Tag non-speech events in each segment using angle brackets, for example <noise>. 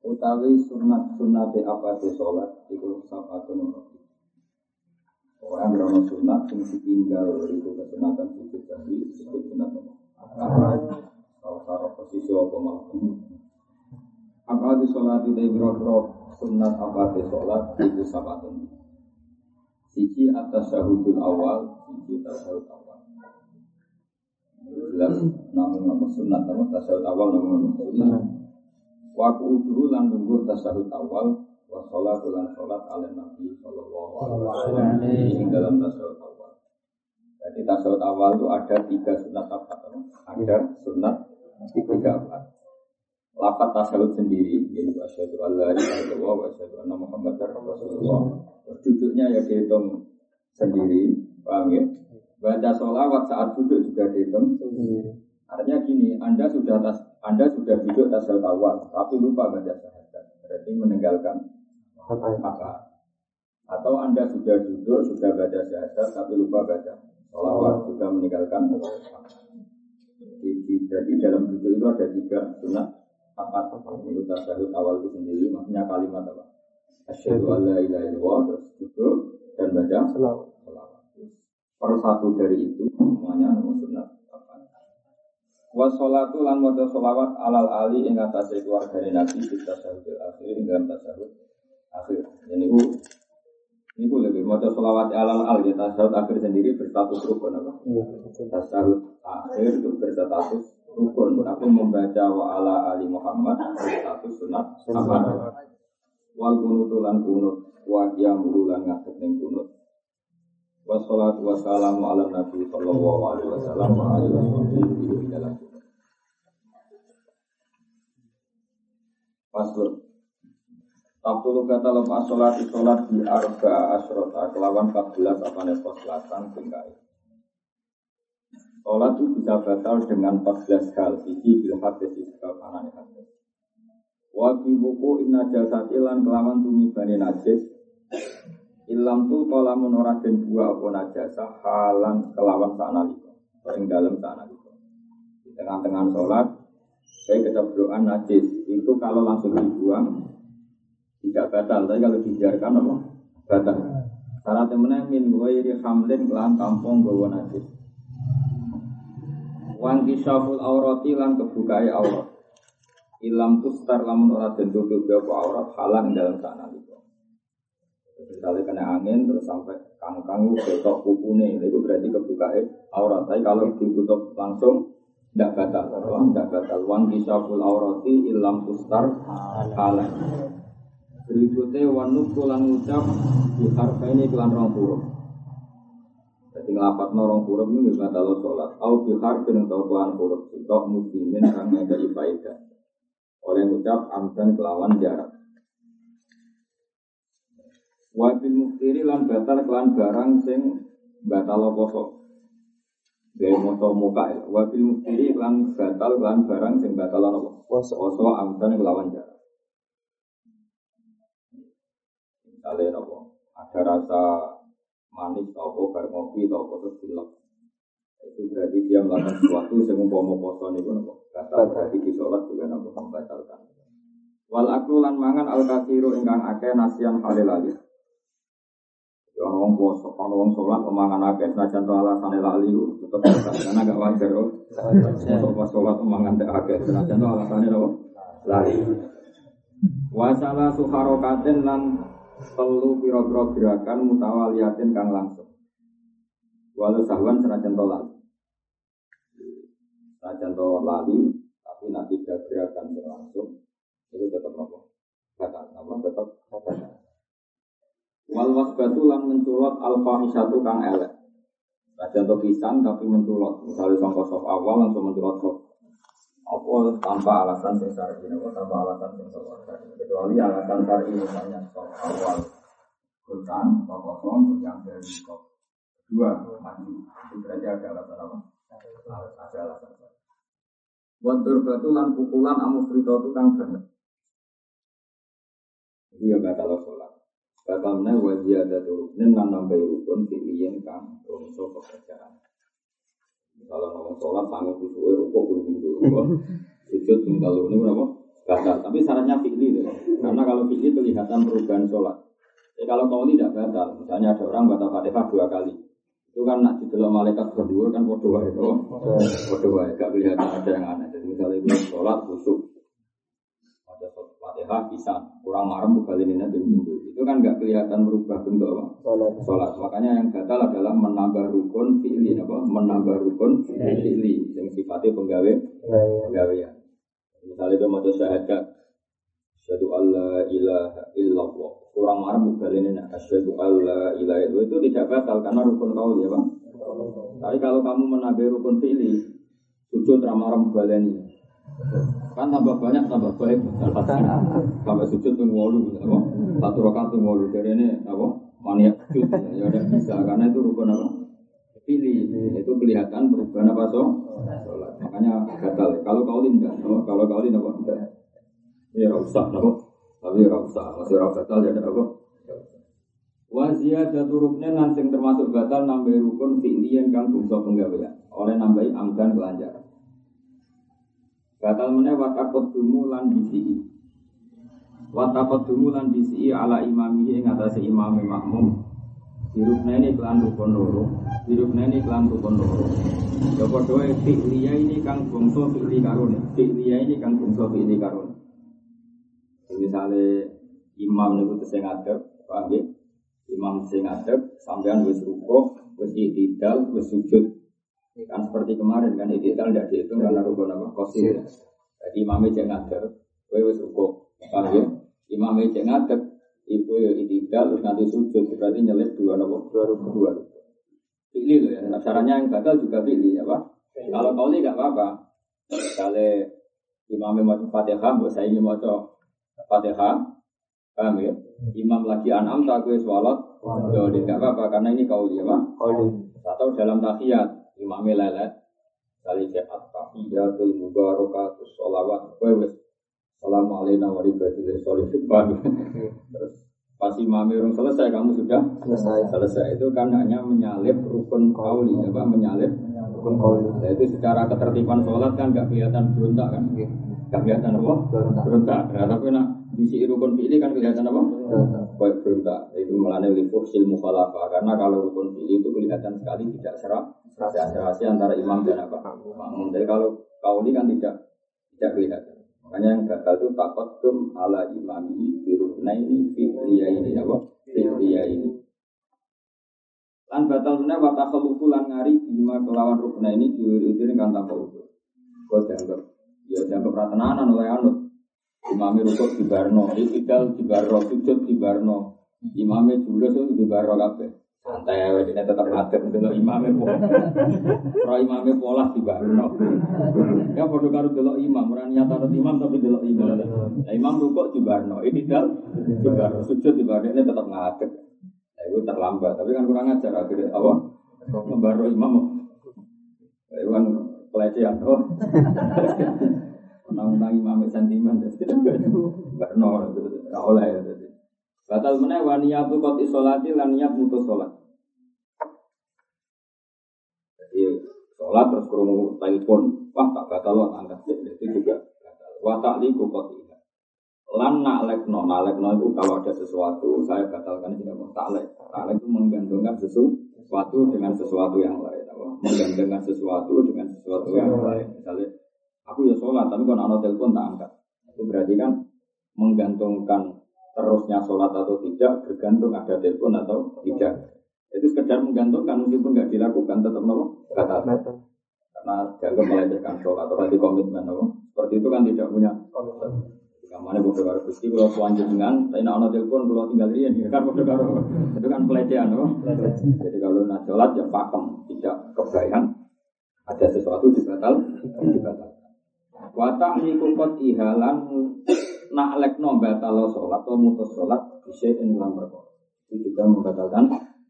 Utawi sunat sunat apa di sholat itu sabatun rofi. Orang yang sunat yang ditinggal itu kesunatan sujud tadi disebut sunat apa? Kalau taruh posisi apa maupun. Abadu sholat di biro sunat apa di sholat itu sabatun. Siji atas syahudul awal, siji tasawuf awal. Jelas namun nama sunat, namun tasawuf awal, namun nama sunat. Waku udhuru lan nunggu tasawuf awal, wa sholat sholat ala nabi sallallahu alaihi wasallam ini dalam tasawuf awal. Jadi tasawuf awal itu ada tiga sunat apa? Ada sunat tiga apa? Lapat tasawuf sendiri, yaitu asyhadu alla ilaha illallah wa asyhadu anna muhammadar rasulullah. Duduknya ya dihitung sendiri, paham ya? Baca sholawat saat duduk juga dihitung Artinya gini, Anda sudah tas, Anda sudah duduk tasawuf awal, tapi lupa baca syahadat. Berarti meninggalkan apa? Atau Anda sudah duduk, sudah baca syahadat, tapi lupa baca sholawat, juga meninggalkan Jadi dalam duduk itu ada tiga sunat apa? Ini tasawuf awal itu sendiri, maksudnya kalimat apa? Asyhadu an la ilaha illallah terus duduk dan baca selawat. Per satu dari itu semuanya sunat Wassolatu lan wajah solawat alal ali ing atas keluarga Nabi kita sahudil akhir ing dalam tasawuf akhir. Ini u ini u lebih wajah solawat alal al ya tasawuf akhir sendiri berstatus rukun apa? Tasawuf akhir itu berstatus rukun. Tapi membaca wa ala ali Muhammad berstatus sunat apa? Wal kunut lan kunut wa qiyamul lan ngadeg ning kunut. Wassalatu wassalamu ala nabi sallallahu alaihi wasallam wa alihi Pasur Tabtul kata lepas sholat sholat di arba asrota kelawan 14 apa nepos selatan tingkai. Sholat itu bisa batal dengan 14 hal. Siji bil hadis di sebab anane hadis. Wa buku inna jasati lan kelawan tumi bani najis Ilam tu kolamun ora den dua apa najasa halan kelawan sanalika. Ing dalam sanalika. Di tengah-tengah sholat, saya keceblokan najis. Itu kalau langsung dibuang, tidak batal. Tapi kalau dibiarkan apa? Batal. Syarat temennya min wairi hamlin kelan kampung gawa najis. Wan kisaful aurati lan kebukai aurat. Ilam tustar lamun ora den tutup apa aurat halan dalam sanalika. Misalnya kena angin terus sampai kangkang betok kupune, itu berarti kebuka aurat. Tapi kalau ditutup langsung tidak batal, tidak batal. Wan kisaful aurati ilam tustar halan. Berikutnya wanut pulang ucap di harfa ini kelan rong huruf. Jadi ngelapat norong huruf ini bisa batal sholat. Au bi harfin atau kelan huruf. Sitok muslimin kang ngekei faedah. Oleh ucap amdan kelawan jarak. Wabil muftiri lan batal kelan barang sing batal poso. Dari moto muka ya. Wabil muftiri lan batal kelan barang sing batal apa? Poso. Poso amdan kelawan jarak. Misalnya apa? Ada rasa manis atau apa, bar ngopi atau apa terus pilek. Itu berarti dia melakukan sesuatu yang umpama poso itu apa? Batal berarti di sholat juga apa membatalkan. Wal aklu lan mangan al kafiru ingkang akeh nasian halilali. Ono wong poso, ono wong sholat omangan akeh senajan to alasane lali tetep karena agak wajar kok. Untuk pas sholat omangan teh akeh senajan to alasane apa? Lali. Wasala suharokaten lan telu pira-pira gerakan mutawaliyatin kang langsung. Walau sahwan senajan to lali. Senajan to lali, tapi nanti tiga gerakan yang langsung itu tetap apa? Batal, apa? Tetap batal. Wal wasbatu lan menculot al fahisatu kang elek. Nah, contoh pisang tapi menculot. Misalnya songkok sop awal langsung menculot sop apa tanpa alasan yang syar'i apa tanpa alasan yang syar'i kecuali alasan syar'i misalnya stop awal hutang atau kosong yang dari stop kedua maju itu berarti ada alasan apa ada alasan Buat batu lan pukulan amu frito itu kang banget. Iya batal sholat. Batal meneh wajib ada turun nan nambah rukun filiyen kang bongso pekerjaan. Kalau ngomong sholat sanggup kusuwe rukuk pun pintu <laughs> Sujud kalau ini berapa? Batal. Tapi syaratnya fikli itu. Karena kalau fikli kelihatan perubahan sholat. Jadi kalau kau tidak batal, misalnya ada orang batal fatihah dua kali, itu kan nak didelok malaikat berdua kan bodoh wae itu, bodoh wae gak kelihatan ada yang aneh. Jadi misalnya itu sholat khusyuk, ada fatihah bisa kurang marah buka ini nanti minggu itu kan gak kelihatan berubah bentuk apa? Sholat. Makanya yang gatal adalah menambah rukun fi'li apa? Menambah rukun fi'li yang sifatnya penggawe ya. Misalnya itu mau syahadat Asyhadu alla ilaha illallah. Kurang marah buka ini nak asyhadu alla ilaha illallah itu tidak batal karena rukun kau ya, Pak. Tapi kalau kamu menambah rukun fi'li, sujud ramah ini Kan tambah banyak tambah baik. Sampai sujud pun wolu, apa? Satu rakaat pun wolu. Jadi ini apa? Maniak sujud. Ya udah bisa karena itu rukun apa? Pilih itu kelihatan perubahan apa so? Sholat. Makanya gatal. Kalau kau tidak, kalau kau tidak apa? Enggak. Ya rusak, apa? Tapi rusak. Masih rusak gatal ya apa? Wazia jaturuknya nanti termasuk batal nambah rukun fi'liyan kang bungso penggawean oleh nambahi amdan kelanjaran. Batal meneh watakot dumu lan bisi. Watakot dumu lan bisi ala imami ing atase imam makmum. Dirukna ini kelan rukun loro. Dirukna ini kelan rukun loro. Ya padha fi'liya ini kang bangsa fi'li karun. Fi'liya ini kang bangsa fi'li karun. Misalnya imam niku sing ngadep, paham? Imam sing ngadep sampean wis rukuk, wis itidal, wis sujud. Kan seperti kemarin kan ideal tidak dihitung karena rukun apa kosir. Jadi imamnya jangan ngadep, kowe wis rukuk. Paham ya? Imamnya jangan ngadep, ibu ya ideal terus nanti sujud berarti nyelip dua nopo dua rukun dua rukun. Pilih loh ya. Nah, caranya yang batal juga pilih ya pak. Kalau kau nggak apa-apa. Kalau imamnya mau fatihah, buat saya ini mau fatihah, paham ya? Imam lagi anam tak gue sholat, jadi nggak apa-apa karena ini kau dia pak. Atau dalam tahiyat, imam lelet kali ke at-tahiyatul mubarakatus sholawat. Kowe wis salamu alaikum warahmatullahi wabarakatuh terus pas imam urung selesai kamu sudah? Selesai. Selesai. Itu kan hanya menyalip rukun kauli apa menyalip? Rukun kauli. Nah, itu secara ketertiban sholat kan gak kelihatan berontak kan? Gak kelihatan apa? Berontak. Nah, tapi nak di rukun fi'li kan kelihatan apa baik berontak itu melalui lifuh silmu karena kalau rukun fi'li itu kelihatan sekali tidak serap rahasia antara imam dan apa makmum. Jadi kalau kau ini kan tidak tidak kelihatan. Makanya yang gagal itu takut kum ala imami biruna ini fitria ini apa fitria ini. Lan batal mana wata kelupu lan ngari bima kelawan rukna ini diwiri-wiri kan tanpa utuh. Kau dianggap ya dianggap ratenanan oleh anut. Imami rukuk di barno, ikidal di barno, sujud di barno, imami julus itu di barno kabeh. Santai ya ini tetap ngatur. Dulu imamnya pola. Roh imamnya pola di barno. Ya pada karo dulu imam. Orang nyata imam tapi dulu imam. Nah, imam rukuk di barno. Ini dal di barno. Sujud di barno ini tetap ngatur. Nah, itu terlambat. Tapi kan kurang ajar akhirnya. Apa? Membaru imam. Nah, itu kan pelecehan. Oh menang-menang imam sentimen barno nggak oleh ya Batal meneh wa niyatu qati sholati lan niat mutus sholat. Jadi sholat terus krungu telepon, wah tak batal lo angkat itu juga batal. Wa ta'liqu qati. Lan naklekno, naklekno itu kalau ada sesuatu saya batalkan tidak mau taklek. Taklek itu menggantungkan sesuatu dengan sesuatu yang lain. Menggantungkan sesuatu dengan sesuatu yang lain. Misalnya aku ya sholat tapi kalau ada telepon tak angkat. Itu berarti kan menggantungkan terusnya sholat atau tidak bergantung ada telepon atau tidak. Itu sekedar menggantungkan meskipun nggak dilakukan tetap nopo kata karena dianggap melecehkan sholat atau tadi komitmen nopo. Seperti itu kan tidak punya komitmen. Kamane bodoh karo Gusti kalau selanjut dengan tapi nak telepon kalau tinggal dia ya kan bodoh karo itu kan pelecehan no? Jadi kalau nak sholat ya pakem tidak kebayang ada sesuatu dibatal dibatal. Watak niku kot ihalan nak lekno batalo sholat atau mutus sholat bisa ini dalam perkara. Itu juga membatalkan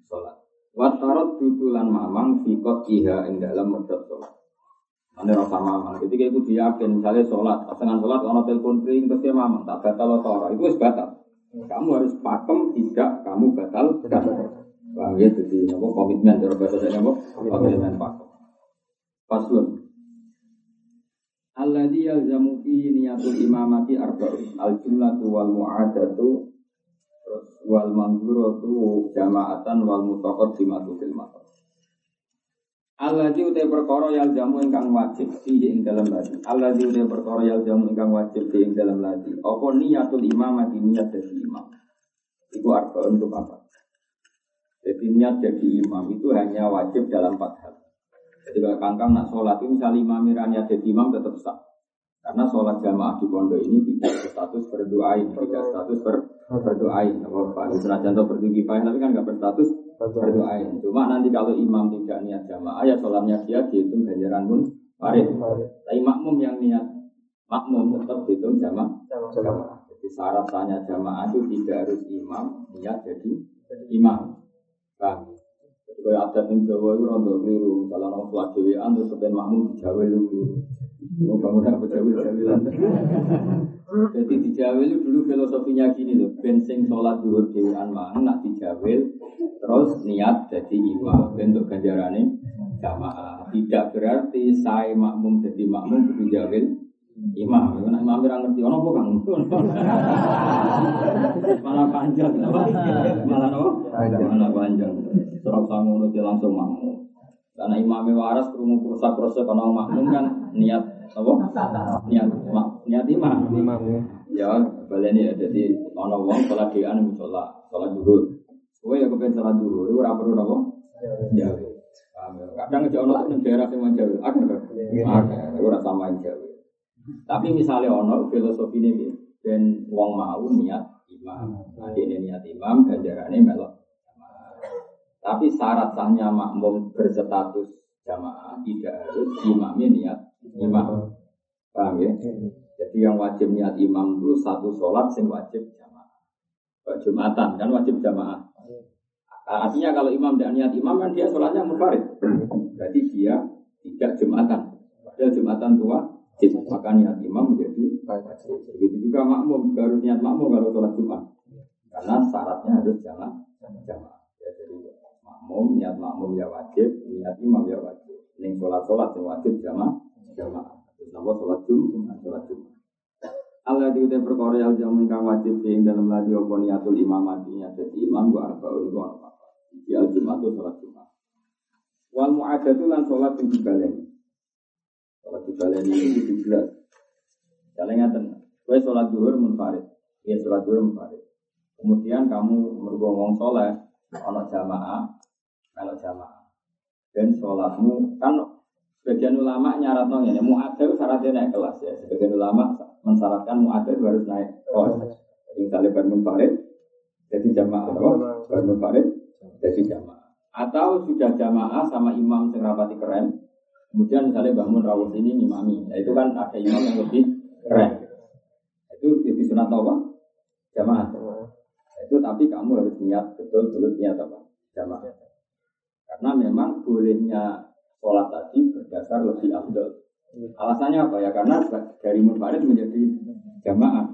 sholat. Watarot dudulan mamang fikot iha ing dalam medot sholat. Anda rasa mamang. Ketika itu diyakin, misalnya sholat, pasangan sholat, ono telepon ring, terus mamang, tak batal atau itu wis batal. Kamu harus pakem, tidak kamu batal. Bang ya, jadi nopo komitmen, cara bahasa saya komitmen pakem. Paslon. Alladhi yalzamu fi niyatul imamati arba'un al-jumlatu wal mu'adatu wal manzuratu jama'atan wal mutaqaddimatu fil matar. Alladzi utai perkara yang jamu ingkang wajib fi ing dalam ladi. Alladzi utai perkara yang jamu ingkang wajib fi ing dalam ladi. Apa niatul imamati niat imam. Iku arba untuk apa? Jadi niat jadi imam itu hanya wajib dalam empat hal. Jadi kalau kangkang nak sholat itu misalnya imam niat jadi imam tetap sah. Karena sholat jamaah di pondok ini tidak berstatus berdoain, tidak status ber, berdoain. Apa Pak? Senajan contoh berdua tapi kan nggak berstatus berdoain. Cuma nanti kalau imam tidak niat jamaah ya sholatnya dia dihitung ganjaran pun farid. Tapi makmum yang niat makmum tetap dihitung jamaah. jamaah. Jadi syarat sahnya jamaah itu tidak harus imam niat jadi imam. Bang. Jadi kalau ada yang Jawa itu rontok keliru. Misalnya orang sholat dewean terus sebenarnya makmum di Jawa itu Mau bangun apa jawil jawilan. Jadi di jawil dulu filosofinya gini loh, bensin sholat duhur dewan mang nak dijawil, terus niat jadi imam bentuk ganjarannya jamaah. Tidak berarti saya makmum jadi makmum itu jawil imam. Karena imam orang ngerti ono apa kang? Malah panjang, malah apa? Malah panjang. Terus ngono langsung makmum. Karena imamnya waras kerungu kursa kursa kalau makmum kan niat apa? Niat mak niat imam. Imam ya. balik ini jadi ono wong sholat di anu sholat sholat duhur. Kowe ya kepen sholat duhur, itu ora perlu apa? Ya. Kadang aja ono ning daerah sing manjawi, ada kan? Ada, ora sama jawi. Tapi misalnya ono filosofi ini ben wong mau niat imam. Nah, ini niat imam ganjarannya melok tapi syarat sahnya makmum berstatus jamaah tidak harus imamnya niat imam. Paham ya? Jadi yang wajib niat imam itu satu sholat yang wajib jamaah. Jumatan kan wajib jamaah. Artinya kalau imam tidak niat imam kan dia sholatnya mufarid. Berarti dia tidak jumatan. Padahal jumatan tua maka niat imam menjadi wajib. Begitu juga makmum juga harus niat makmum kalau sholat jumat. Karena syaratnya harus jamaah. jamaah makmum, niat makmum ya wajib, niat imam ya wajib. Ning sholat sholat yang wajib jamaah, jamaah. Terus nama sholat jum, sholat jum. Allah di utai perkara yang jamu kang wajib ing dalam ladi opo niatul imamati niat imam gua arba uli gua apa. Di al jumatu sholat jumat. Wal mu'adatu lan sholat yang dibaleni. Sholat dibaleni ini di belas. Jalan ngaten. Kue sholat duhur munfarid. Ya sholat duhur munfarid. Kemudian kamu mergomong sholat, ono jamaah, kalau jamaah. Dan sholatmu kan sebagian ulama nyarat nong ini muadil syaratnya naik kelas ya. Sebagian ulama mensyaratkan muadil harus naik kelas. Jadi misalnya bangun farid jadi jamaah, bangun farid jadi jamaah. Atau sudah jamaah sama imam serapati keren, kemudian misalnya bangun rawuh ini imami, nah, itu kan ada imam yang lebih keren. Itu jadi sunat apa? Jamaah. Itu tapi kamu harus niat betul betul niat apa? Jamaah. Karena memang bolehnya sholat tadi berdasar lebih afdol. Alasannya apa ya? Karena dari munfarid menjadi jamaah.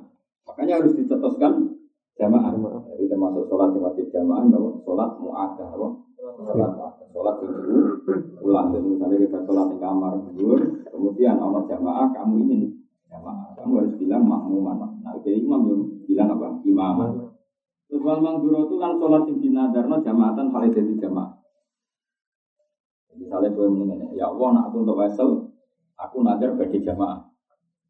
Makanya harus dicetuskan jamaah. Jadi termasuk sholat yang wajib jamaah, bahwa sholat mu'adah. Sholat. Sholat dulu ulang. Jadi misalnya kita sholat di kamar dulu, kemudian Allah jamaah, kamu ingin jamaah. Kamu harus bilang makmuman. Nah, itu imam yang bilang apa? Imam. Terus wal mangduro itu kan sholat yang dinadarno jamaatan validasi jamaah. Misalnya gue mendingan, ya Allah, nak aku untuk wesel, aku nadar bagi jamaah.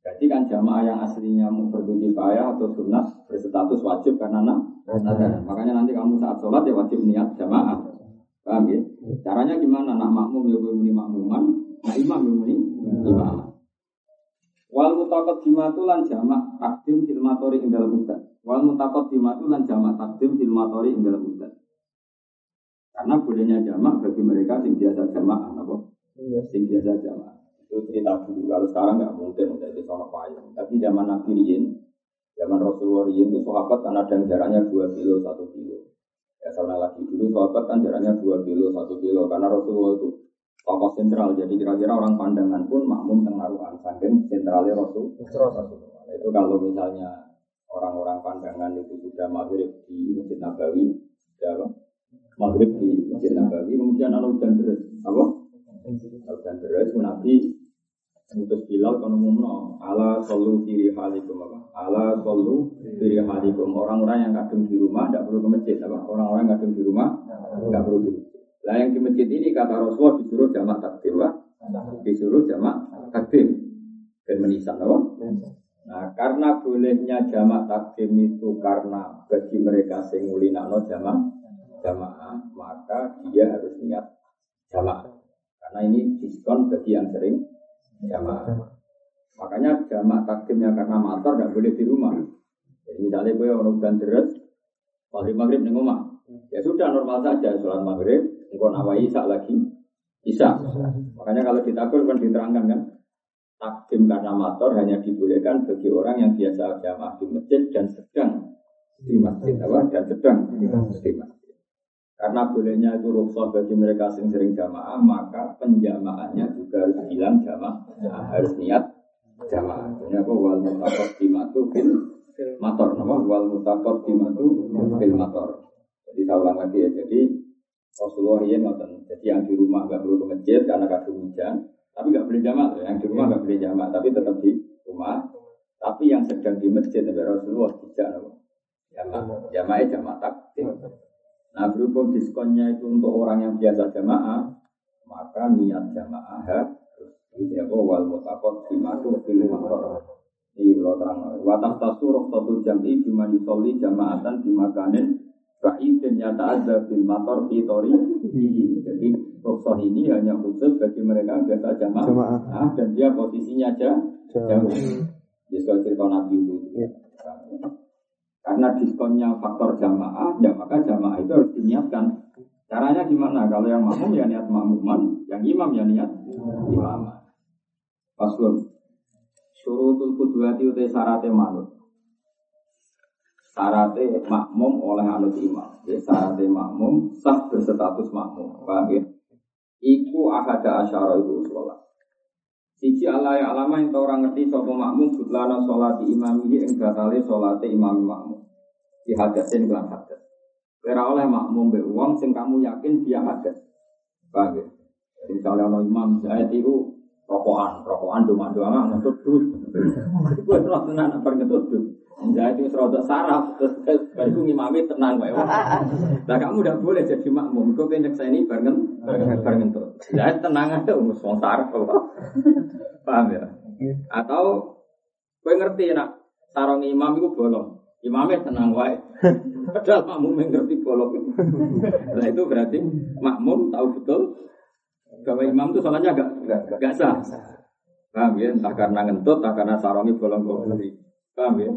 Jadi kan jamaah yang aslinya mau payah atau sunat berstatus wajib karena nak nadar. Makanya nanti kamu saat sholat ya wajib niat jamaah. Paham ya? Caranya gimana? Nak makmum ya gue muni makmuman, nak imam ya muni imam. Wal mutakot dimatulan jamak takdim filmatori ing dalam mudah. Wal mutakot dimatulan jamak takdim filmatori ing dalam mudah. Karena bolehnya jamak bagi mereka sing biasa jamak, apa? Iya. Sing biasa jamak. Itu cerita dulu. Kalau sekarang nggak mungkin udah di sana payung. Tapi zaman Nabi Rien, zaman Rasulullah Rien itu sahabat kan ada yang jaraknya 2 kilo, 1 kilo. Ya sama lagi dulu sahabat kan jaraknya 2 kilo, 1 kilo. Karena Rasulullah itu tokoh sentral. Jadi kira-kira orang pandangan pun makmum tengaruhan. Saking sentralnya Rasul. Rasulullah. Itu kalau misalnya orang-orang pandangan itu sudah maghrib di Masjid Nabawi, ya maghrib di Masjid Nabawi, kemudian ada hujan deras, apa? Hujan deras, Nabi Mutus Bilal kan umumno ala solu diri halikum apa? Ala solu diri halikum orang-orang yang kadung di rumah tidak perlu ke masjid apa? Orang-orang yang kadung di rumah tidak perlu di masjid. Lah yang di masjid ini kata Rasulullah disuruh jamak takdim apa? Disuruh jamak takdim dan menisan apa? Nah, karena bolehnya jamak takdim itu karena bagi mereka sing ngulinakno jamak jamaah, maka dia harus niat jamak. Karena ini diskon bagi yang sering jamaah. Makanya jamak takdimnya karena motor tidak boleh di rumah. Jadi misalnya gue orang deras, maghrib maghrib di rumah, ya sudah normal saja sholat maghrib, engkau nawai isak lagi, isak. Makanya kalau ditakul kan diterangkan kan, takdim karena motor hanya dibolehkan bagi orang yang biasa jamaah di masjid dan sedang di masjid apa dan sedang di masjid. Karena bolehnya itu rukhsah bagi mereka yang sering jamaah, maka penjamaahnya juga harus bilang jamaah, nah, harus niat jamaah. Ini apa wal mutakot dimatu fil motor, nama wal mutakot dimatu fil motor. Jadi saya ulang lagi ya, jadi Rasulullah ini ngoten. Jadi yang di rumah nggak perlu ke masjid karena kadung hujan, tapi nggak boleh jamaah. Yang di rumah nggak boleh jamaah, tapi tetap di rumah. Tapi yang sedang di masjid Nabi Rasulullah tidak apa? Jamaah, jamaah jamaah takdim. Nah berhubung diskonnya itu untuk orang yang biasa jamaah, maka niat jamaah harus ini apa wal mutakot dimatu fil motor. Ini kalau terang. Watah tasur satu jam'i bima yusolli jamaatan bimakanin Ba'idin nyata ada bil motor fitori Jadi rukhsah ini hanya khusus bagi mereka biasa jamaah, jamaah. dan dia posisinya aja jauh. Jadi cerita Nabi itu. Karena diskonnya faktor jamaah, ya maka jamaah itu harus diniatkan. Caranya gimana? Kalau yang makmum ya niat makmuman, yang imam ya niat imam. Paslon. Surutul kuduati utai sarate manut. Sarate makmum oleh anut imam. Ya, sarate makmum sah berstatus makmum. Paham ya? Iku ahada asyara itu sholat. Siji Allah ya alama yang orang ngerti sopo makmum butlana sholat imamihi ing batale sholat imam makmum. Di hadasin kelan hadas. Kira oleh makmum be uang sing kamu yakin dia hadas. Paham ya? Misalnya imam Zaid itu rokokan, rokokan dua doang ngentut dus. Gue terus tenan apa ngentut dus. Zaid itu serodok saraf, terus baru ngimami tenang wae. Nah kamu udah boleh jadi makmum, kau pengen ini bareng bareng ngentut. Zaid tenang aja, umus wong saraf. Paham ya? Atau gue ngerti nak sarong imam itu bolong. Imamnya tenang wae. Padahal makmum yang ngerti bolong. Nah itu berarti makmum tahu betul bahwa imam itu soalnya agak gak sah. Paham ya? Entah karena ngentut, entah karena sarongnya bolong bolong. Paham ya?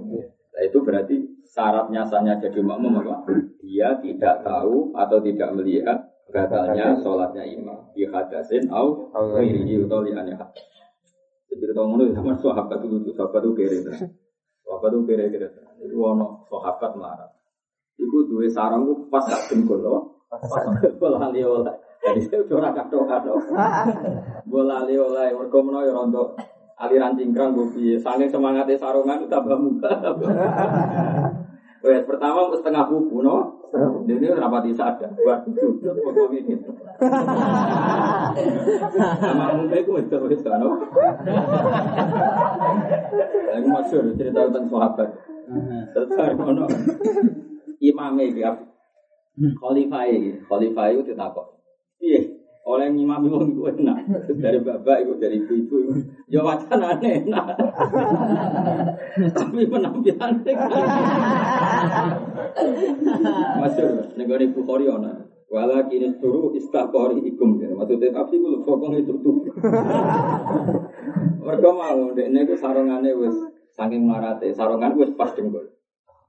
Nah itu berarti syaratnya sahnya jadi makmum apa? Dia tidak tahu atau tidak melihat batalnya sholatnya imam. Di hadasin au ghairihi atau li aneh jadi kita ngomong sama sahabat itu, sahabat itu kere Sahabat itu kere kere Itu ono sahabat melarat. Iku dua sarang itu pas gak jengkol. Pas bola lali oleh. Jadi saya kado kado. Bola lali oleh. Mereka menawa ya aliran cingkrang gue piye. Saking semangatnya sarungan tambah muka. Wes pertama setengah buku no. Ini rapati sadar. Buat sujud pokoknya gitu. Sama muka itu itu itu no. Aku masyur cerita tentang sahabat. Terus ono imamnya gitu. Khalifah ini, khalifah itu ditakok. Oleh imam itu itu enak. Dari bapak itu, dari ibu-ibu. Ya wacana enak. Tapi penampilannya Masyur, negara Bukhari ana. Wala kini turu istakori ikum ya. Maksudnya tapi gue pokong itu tuh. Mereka mau, ini sarungannya wes saking marate, sarungan wes pas jengkol.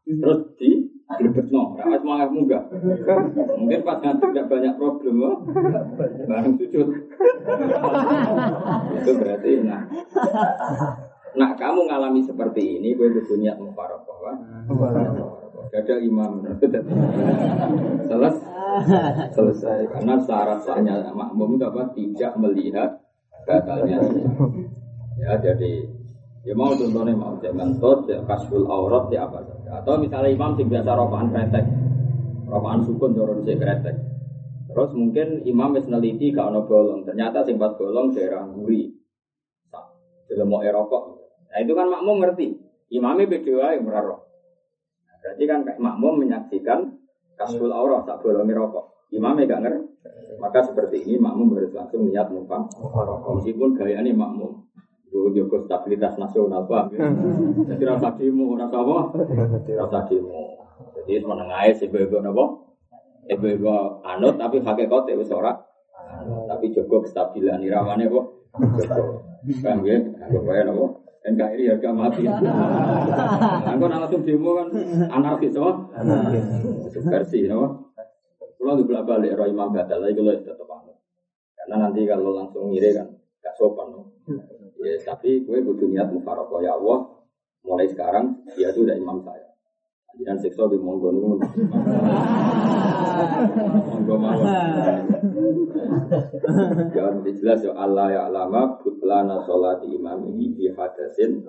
Terus di Grebet no, ora semangat munggah. Mungkin pas nanti tidak banyak problem, oh. bareng sujud. Itu berarti nah. Nah kamu ngalami seperti ini, gue butuh niat mufarokoh, wah. Ada imam, selesai, selesai. Karena syarat sahnya makmum itu apa? Tidak melihat batalnya. Ya jadi Ya mau contohnya mau jangan tot, ya kasful aurat, ya apa saja. Atau misalnya imam sih biasa rokokan kretek, rokokan sukun dorong si kretek. Terus mungkin imam wis neliti gak ono bolong, ternyata sing pas bolong daerah guri. Dalam mau erokok. Nah itu kan makmum ngerti. Imamnya beda yang meraro. Nah, berarti kan makmum menyaksikan kasful aurat tak bolongnya rokok. Imamnya gak ngerti. Maka seperti ini makmum harus langsung niat mumpang rokok. Meskipun gayanya makmum. Jago stabilitas nasional pak. <laughs> Jadi rasa demo, rasa apa? Rasa demo. Jadi menengah sih bego nopo. Bego anut tapi pakai kote wis ora. Tapi jago kestabilan iramane kok. Kan ya, aku kaya nopo. NKRI harga mati. Aku langsung demo kan anarkis apa? Versi nopo. Kalau di belakang balik roh imam batal lagi kalau tetap anut. Karena nanti kalau langsung ngiri kan gak sopan. No? Ya, tapi gue butuh niat mufarokoh ya Allah. Mulai sekarang dia sudah imam saya. Jangan siksa di monggo nih Monggo mawon. Jangan jelas ya Allah ya alama butlana sholat imam ini fi hadasin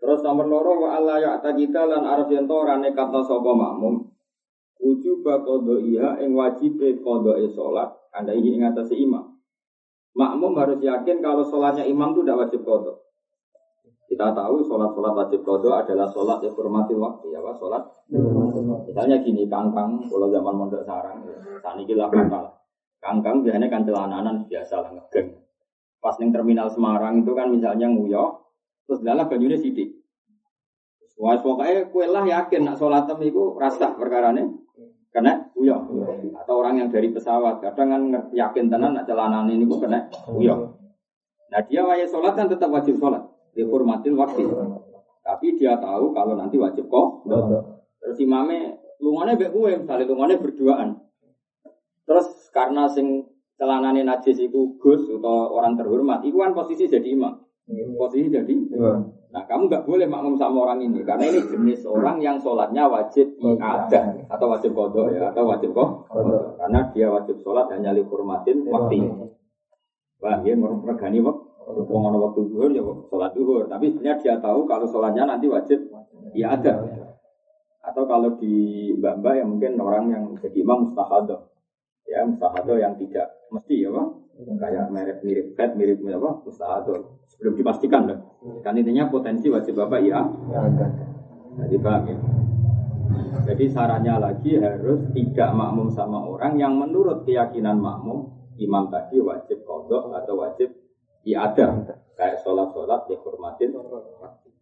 Terus nomor loro wa Allah ya kita lan arif yen ora nekatno sapa makmum wujub kodo iya ing wajib kodo e sholat anda ingin ingatasi imam makmum harus yakin kalau sholatnya imam itu tidak wajib kodok. Kita tahu sholat-sholat wajib kodok adalah sholat yang hormati waktu ya pak sholat. Misalnya gini kangkang kalau zaman mondok sarang, tani gila kangkang. Kangkang biasanya kan celananan biasa lah ngegeng. Pas neng terminal Semarang itu kan misalnya nguyok, terus dalam bajunya sidik. Wah, pokoknya kue lah yakin nak sholat tem itu rasa perkara nih. Kena uyah. Atau orang yang dari pesawat. Kadang kan yakin tenan nak celana ini kena uyah. Nah dia wajib sholat kan tetap wajib sholat. Dihormatin waktu. Tapi dia tahu kalau nanti wajib kok. Terus imamnya lumane bek kue, misalnya lumane berduaan. Terus karena sing celanane najis itu gus atau orang terhormat, itu kan posisi jadi imam. Posisi jadi. Nah, kamu nggak boleh makmum sama orang ini karena ini jenis orang yang sholatnya wajib ada atau wajib kodok ya atau wajib kok karena dia wajib sholat hanya dihormatin waktu. Wah, dia regani waktu. Wong waktu duhur ya sholat duhur, tapi sebenarnya dia tahu kalau sholatnya nanti wajib. Ya ada. Atau kalau di mbak-mbak yang mungkin orang yang jadi imam mustahadah, ya mustahadah yang tidak. Mesti ya pak, kayak mirip mirip fat mirip apa? Mustahadah belum dipastikan loh. Kan intinya potensi wajib bapak ya. Jadi paham ya. Jadi sarannya lagi harus tidak makmum sama orang yang menurut keyakinan makmum imam tadi wajib kodok atau wajib iada kayak sholat sholat dihormatin.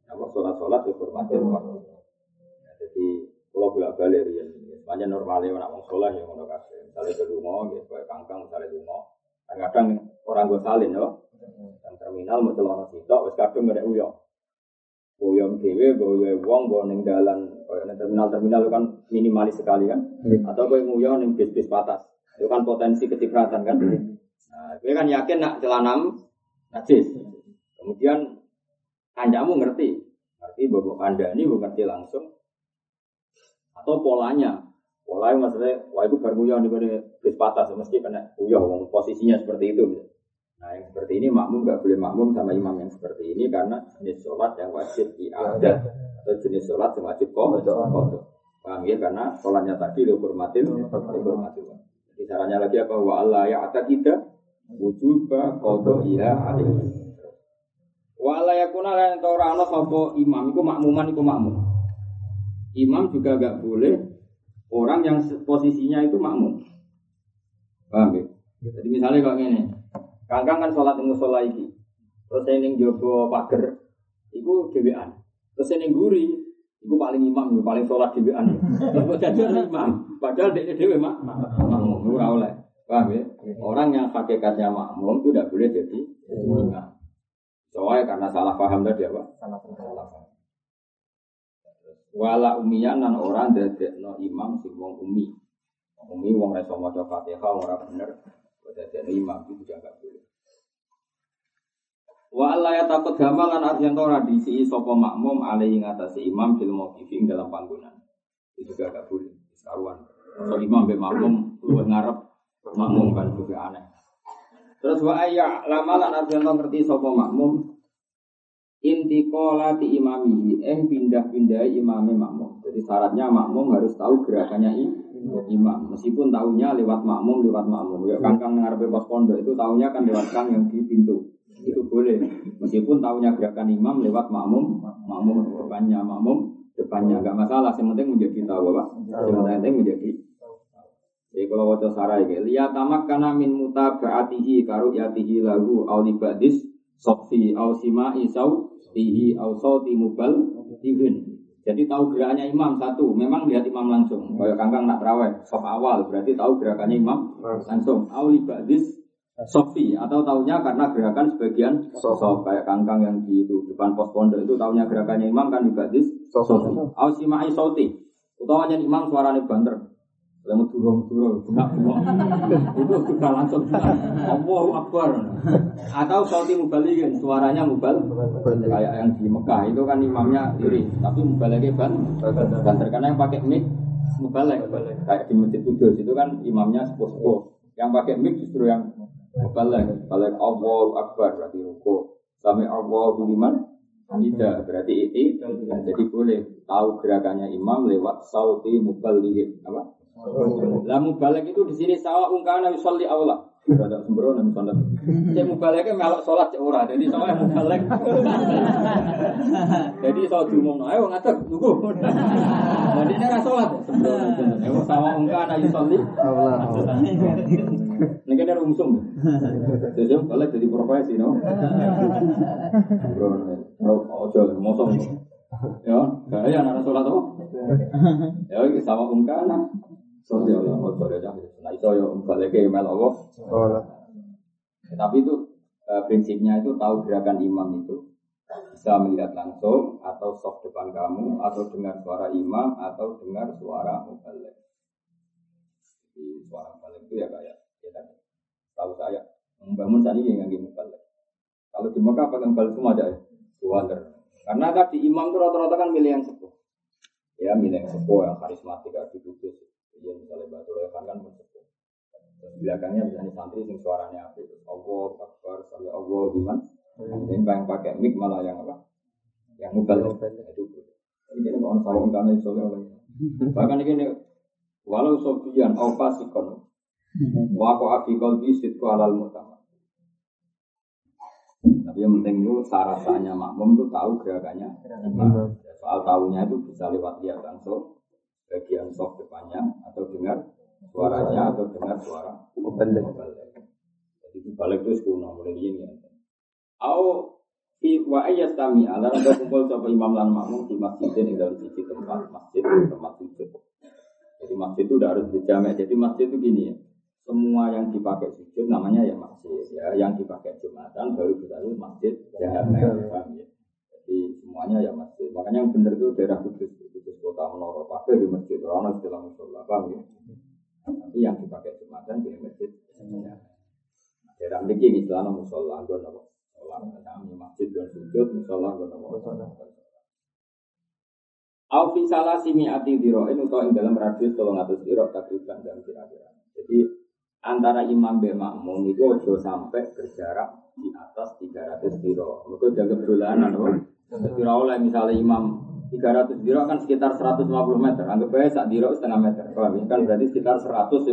Apa sholat sholat. Dihormatin ya, jadi kalau bolak balik ya semuanya normalnya orang sholat ya mau kasih misalnya ke rumah gitu kayak kangkang misalnya rumah kadang orang gue salin loh dan terminal mau celana sitok wis kadung gak uyo. Boyong dhewe, boyo wong, boyo ning dalan, koyo ning terminal-terminal kan minimalis sekali kan. Hmm. Atau kowe nguyo ning bis-bis patas. Itu kan potensi kecipratan kan. Hmm. Nah, kowe kan yakin nak celanam najis. Kemudian kancamu ngerti, ngerti bahwa anda ini ngerti langsung atau polanya polanya maksudnya wah itu baru nguyo nih bis patas mesti kena uyo posisinya seperti itu gitu. Nah yang seperti ini makmum nggak boleh makmum sama imam yang seperti ini karena jenis sholat yang wajib ada atau jenis sholat yang wajib kok Paham ya karena sholatnya tadi dihormatin, dihormatin. Jadi caranya lagi apa? Wa Allah ya atas kita wujuba kodo iya alim. Wa Allah ya kuna lain tau rano sopo imam, itu makmuman itu makmum. Imam juga gak boleh orang yang posisinya itu makmum. Paham ya? Jadi misalnya kalau ini, Kangkang kan sholat yang musola iki. Terus saya ning jogo pager, iku dewean. Terus saya ning guri, iku paling imam, paling sholat dewean. <laughs> Terus jadi imam, padahal dia dewe mak, makmum, ora oleh. Paham ya? Orang yang hakikatnya makmum itu tidak boleh jadi imam. Soalnya karena salah paham tadi apa? Salah paham. Wala umiyan nan ora ndadekno imam sing wong umi. Umi wong ra iso maca Fatihah ora bener. Ndadekno imam itu juga enggak boleh. Wa Allah ya takut gamal lan artian ora diisi sapa makmum alaihi ngatasi imam fil mauqifi dalam panggonan. Itu juga enggak boleh. Saruan. So imam be makmum luwih ngarep makmum kan juga aneh. Terus wa ayya lamalan ngerti sapa makmum intiqolati imamihi eng pindah-pindah imame makmum. Jadi syaratnya makmum harus tahu gerakannya imam. Meskipun tahunya lewat makmum, lewat makmum. Ya kangkang ngarepe pos pondok itu tahunya kan lewat kang yang di pintu. Itu boleh. Meskipun tahunya gerakan imam lewat makmum, makmum depannya, makmum depannya enggak masalah. Yang penting menjadi tahu, Pak. Yang penting menjadi jadi kalau wajah sarai, lihat tamak karena min karu yatihi lagu aulibadis sofi au sima isau tihi au sauti mubal ibn. Jadi tahu gerakannya imam satu, memang lihat imam langsung. Kayak kangkang nak terawih, sof awal berarti tahu gerakannya imam langsung. Au libadis sofi atau tahunya karena gerakan sebagian sof kayak kangkang yang di itu, depan pos pondok itu tahunya gerakannya imam kan libadis sofi. Au sima isauti, utamanya imam suaranya banter. Lama turun turun, buka buka. Itu sudah langsung Allahu Akbar. Atau sauti mubalikin, suaranya mubal. Kayak yang di Mekah itu kan imamnya iri, tapi mubaliknya ban. Banter karena yang pakai mic mubalik. Kayak di Masjid Kudus itu kan imamnya sepuh-sepuh. Yang pakai mic justru yang mubalik. Balik Allahu Akbar berarti ruko. Sami Allahu liman tidak berarti itu jadi boleh tahu gerakannya imam lewat sauti mubalikin apa lah mubalek itu di sini sawa ungkana yusolli aula. Ada sembrono nih sholat. Saya mubaleknya melok sholat cek ora. Jadi sama yang mubalek. Jadi soal diumum, ayo ngatur tunggu. Jadi ini nggak sholat. Sembrono. Sawa ungkana yusolli aula. Ini kan ada umsum. Jadi mubalek jadi profesi no. Sembrono. Ojo, mosong. Ya, gaya anak sholat tuh. Ya, ini sama ungkana. Allah, sorry ya, nah itu ya balik ke email Allah. Tapi itu eh, prinsipnya itu tahu gerakan imam itu bisa melihat langsung atau soft depan kamu atau dengar suara imam atau dengar suara mubalik. Jadi suara mubalik itu ya kayak ya tadi tahu saya membangun tadi yang nggak mubalik. Kalau di Mekah pakai mubalik semua ada ya, water. Karena tadi imam itu rata-rata kan milih yang sepuh. Ya milih yang sepuh yang karismatik, yang dikudus. Iya misalnya Batu Revan kan bersepuh. belakangnya misalnya santri sing suaranya apa itu Allah Akbar sampai Allah gimana? Jadi yang pakai mic malah yang apa? Yang mubal itu. Ini kan orang sawang karena itu oleh. Bahkan ini walau sofian au fasikon wa ko afi qalbi sitku alal mutama. Tapi yang penting itu syaratnya makmum itu tahu gerakannya. Soal tahunya itu bisa lewat lihat langsung bagian soft depannya atau dengar suaranya atau dengar suara mubalik. Jadi balik itu sekuno mulai ini. Au fi wa ayastami ala ada kumpul sama imam lan makmum di masjid ini dalam sisi tempat masjid tempat sujud. Jadi masjid itu udah harus dijamak. Jadi masjid itu gini ya. Semua yang dipakai sujud namanya ya masjid ya. Yang dipakai jumatan baru kita itu masjid ya. ya. Jadi semuanya ya masjid. Makanya yang benar itu daerah kudus, kudus kota Menoro Pakai di masjid. Orang istilah musola, paham ya? Nanti yang dipakai jumatan di masjid. Daerah ini istilah musola, gue nopo. Kami masjid dan sujud, musola gue nopo. Alfi salah simi ati diro ini untuk dalam radius tolong atas diro takriban dan kira-kira. Jadi antara imam dan makmum itu ojo sampai berjarak di atas 300 diro. Mereka jaga berulanan, jadi oleh misalnya imam 300 diro kan sekitar 150 meter. Anggap aja sak diro setengah meter. Kalau ini kan berarti sekitar 150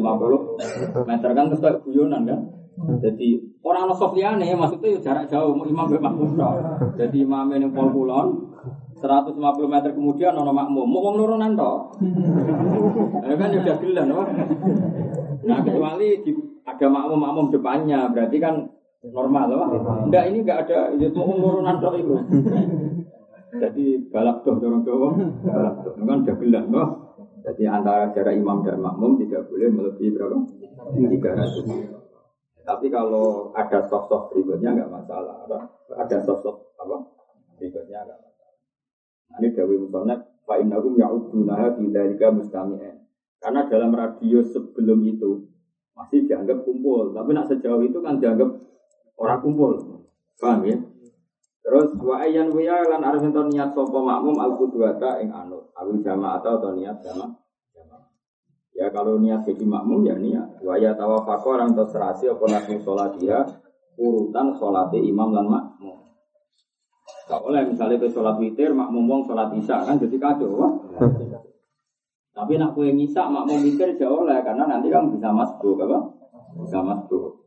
meter kan terus kayak guyonan kan. Jadi orang liane maksudnya ya jarak jauh imam be makmum Jadi imam ini pol kulon 150 meter kemudian ono makmum mau ngomong nurunan toh. Ya kan ya udah gelan Nah kecuali di, ada makmum-makmum depannya berarti kan normal loh. Enggak ini enggak ada itu mau nurunan toh itu. Jadi balap doh dorong doh, balap doh kan udah gelas loh. Jadi antara jarak imam dan makmum tidak boleh melebihi berapa? Tiga ratus. Tapi kalau ada soft-soft berikutnya nggak masalah. Ada, ada soft-soft apa? Berikutnya nggak masalah. Nah, ini Dewi Musonet fa innahum ya'uddunaha fi dzalika mustami'an. Karena dalam radio sebelum itu masih dianggap kumpul, tapi nak sejauh itu kan dianggap orang kumpul. Paham ya? Terus wa ayyan wa lan arep niat sapa makmum al qudwata ing anut, awil jamaah atau niat jamaah. Ya kalau niat jadi makmum ya niat. Wa ya tawafaqo orang terserasi apa nasi sholat dia urutan sholat imam dan makmum. Gak boleh misalnya ke sholat witir makmum wong sholat isya kan jadi kacau. Wah. Tapi nak kue ngisa makmum witir jauh lah karena nanti kamu bisa masuk apa? Bisa masuk.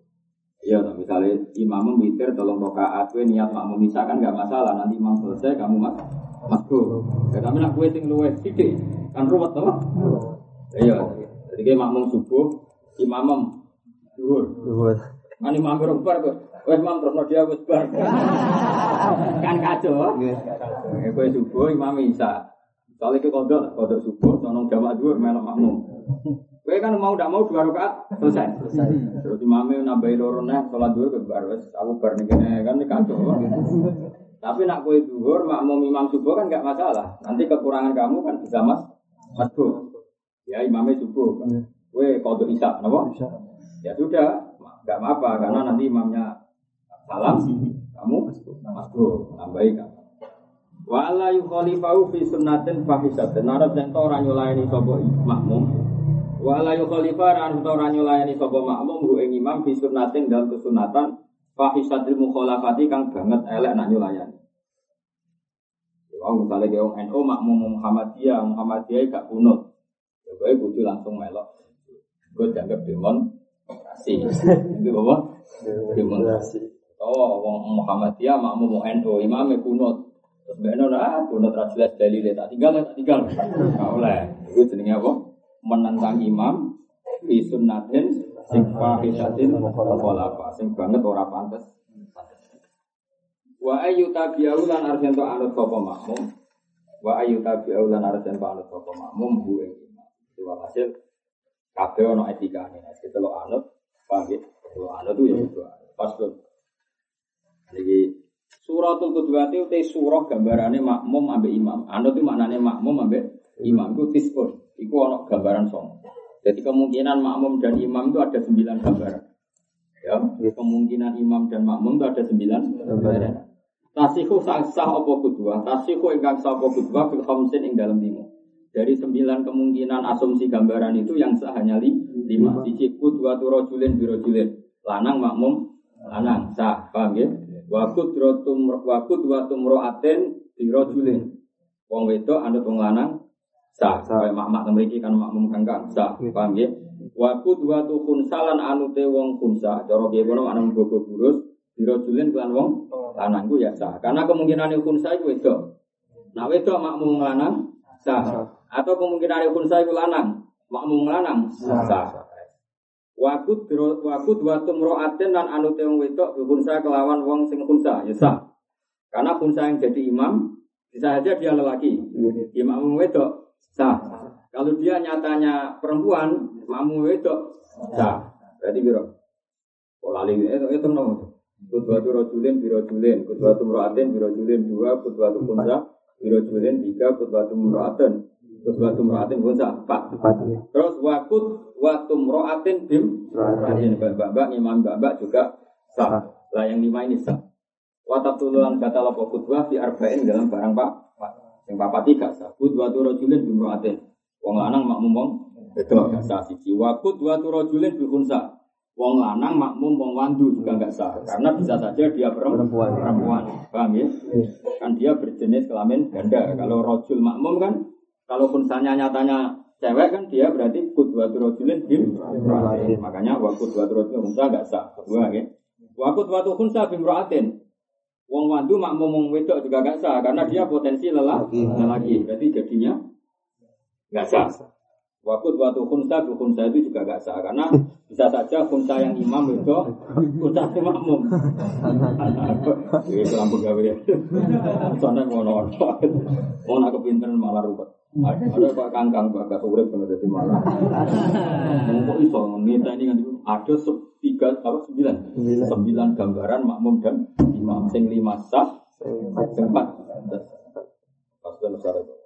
Iya, misalnya imam witir tolong rokaat, kue niat makmum isya kan gak masalah. Nanti imam selesai kamu mas masuk. Ya, tapi nak kue sing luwes sidik kan ruwet apa? Iya, jadi kayak makmum subuh, imamem duhur. Duhur. Kan imam berubah kok. Wes imam terus dia wes bar. <laughs> kan kacau. Ya kowe subuh imam isa. Soalnya ke kodok, kodok subuh, sonong jamaah duhur melok makmum. Kowe kan mau tidak mau dua rakaat selesai. Terus imamnya nambahin loro nih, sholat duhur ke bar wes aku bar nih kan ini kacau. Tapi nak kue duhur, makmum imam subuh kan nggak masalah. Nanti kekurangan kamu kan bisa mas masuk. Ya imamnya subuh. Kue kodok isya, kenapa? Ya sudah, nggak apa-apa karena nanti imamnya salam, kamu masuk, nambahi kan. Wa la yukhalifahu fi sunnatin fahisatin. Narap yang tau orang nyulayani sobo makmum. Wa la yukhalifa ran tau orang nyulayani sobo makmum hu ing imam fi sunnatin dalam kesunatan fahisatil mukhalafati kang banget elek nak nyulayani. Ya, misalnya kayak orang NU makmum Muhammadiyah, Muhammadiyah gak kunut. Ya, gue kudu langsung melok. Gue dianggap demonstrasi. Itu apa? Demonstrasi. Oh, wong Muhammadiyah makmum NU, imamnya kunut. Terus mbak Nur, ah, kunut rajulah dalilnya tak tinggal, tak tinggal. Gak oleh. Itu jenenge apa? Menentang imam fi sunnatin sing fahisatin mukhalafa sing banget ora pantes. Wa ayu tabi'u lan arjento anut sapa makmum. Wa ayu tabi'u lan arjento anut sapa makmum bu ing imam. Walhasil kabeh ana etikane. Nek kita lo anut, ya? Lo anut ya itu. Pas tuh. Jadi suratul qudwati utai surah gambarane makmum ambek imam. Anut itu maknane makmum ambek imam itu tispun. Iku ana gambaran song. Jadi kemungkinan makmum dan imam itu ada sembilan gambaran. Ya, kemungkinan imam dan makmum itu ada sembilan gambaran. Tasihu sah sah apa kudwa, tasihu ingkang sah apa kudwa fil khamsin ing dalam lima. Dari sembilan kemungkinan asumsi gambaran itu yang sah hanya li, lima. Siji kudwa tu rojulin birojulin. Lanang makmum, lanang sah, paham ya? Wa kudrotum wa kudwa tumroaten birojulin. Wong wedok anut wong lanang sah. Kayak mak-mak memiliki kan makmum kangkang sah, paham ya? Wa kudwa tu khunsalan anute wong khunsa. Cara piye kono maknane bogo burus birojulin kelan wong lanang ku ya sah. Karena kemungkinan khunsa iku wedok. Nah wedok makmum lanang sah. Atau kemungkinan khunsa iku lanang, makmum lanang sah. Wakut wakut watum roaten dan anute wong wedok khunsa kelawan wong sing khunsa ya sah. Karena khunsa yang jadi imam bisa saja dia lelaki. Imam wedok sah. Kalau dia nyatanya perempuan, makmum wedok sah. Berarti biro. Oh lali itu itu nomor. Kudwatu rojulin biro julin, kudwatu mroatin biro julin dua, kudwatu kunsa biro julin tiga, kudwatu mroatin, kudwatu mroatin kunsa empat. Terus wakut watu mroatin bim mroatin mbak-mbak imam mbak-mbak juga sah. Lah yang lima ini sah. Watab tululan kata lapo kudwa fi arba'in dalam barang pak. Yang papa tiga sah. Kudwatu rojulin bim mroatin. Wong lanang makmum wong wedok gak sah siji. Wakut watu rojulin bil kunsa. Wong lanang makmum wong wandu juga nggak sah karena bisa saja dia perempuan. Perempuan, paham ya? Kan dia berjenis kelamin ganda. Kalau rojul makmum kan, kalau kunsanya nyatanya cewek kan dia berarti kudwatu rojulin bim Makanya waktu dua rojulin kunsa nggak sah. Kedua ya. Waktu watu kunsa bim Wong wandu makmum wong wedok juga nggak sah karena dia potensi lelah lelaki. Berarti jadinya nggak sah. Waktu waktu khunsa, khunsa itu juga gak sah karena bisa saja khunsa yang imam itu khunsa yang makmum. Ini kurang pegawai. Soalnya mau nonton, mau nak kepinteran malah ruwet. Ada pak kangkang bagas urip kena jadi malah. Mau iso nita ini kan ada tiga apa sembilan sembilan gambaran makmum dan imam sing lima sah, empat. Pas dan syarat.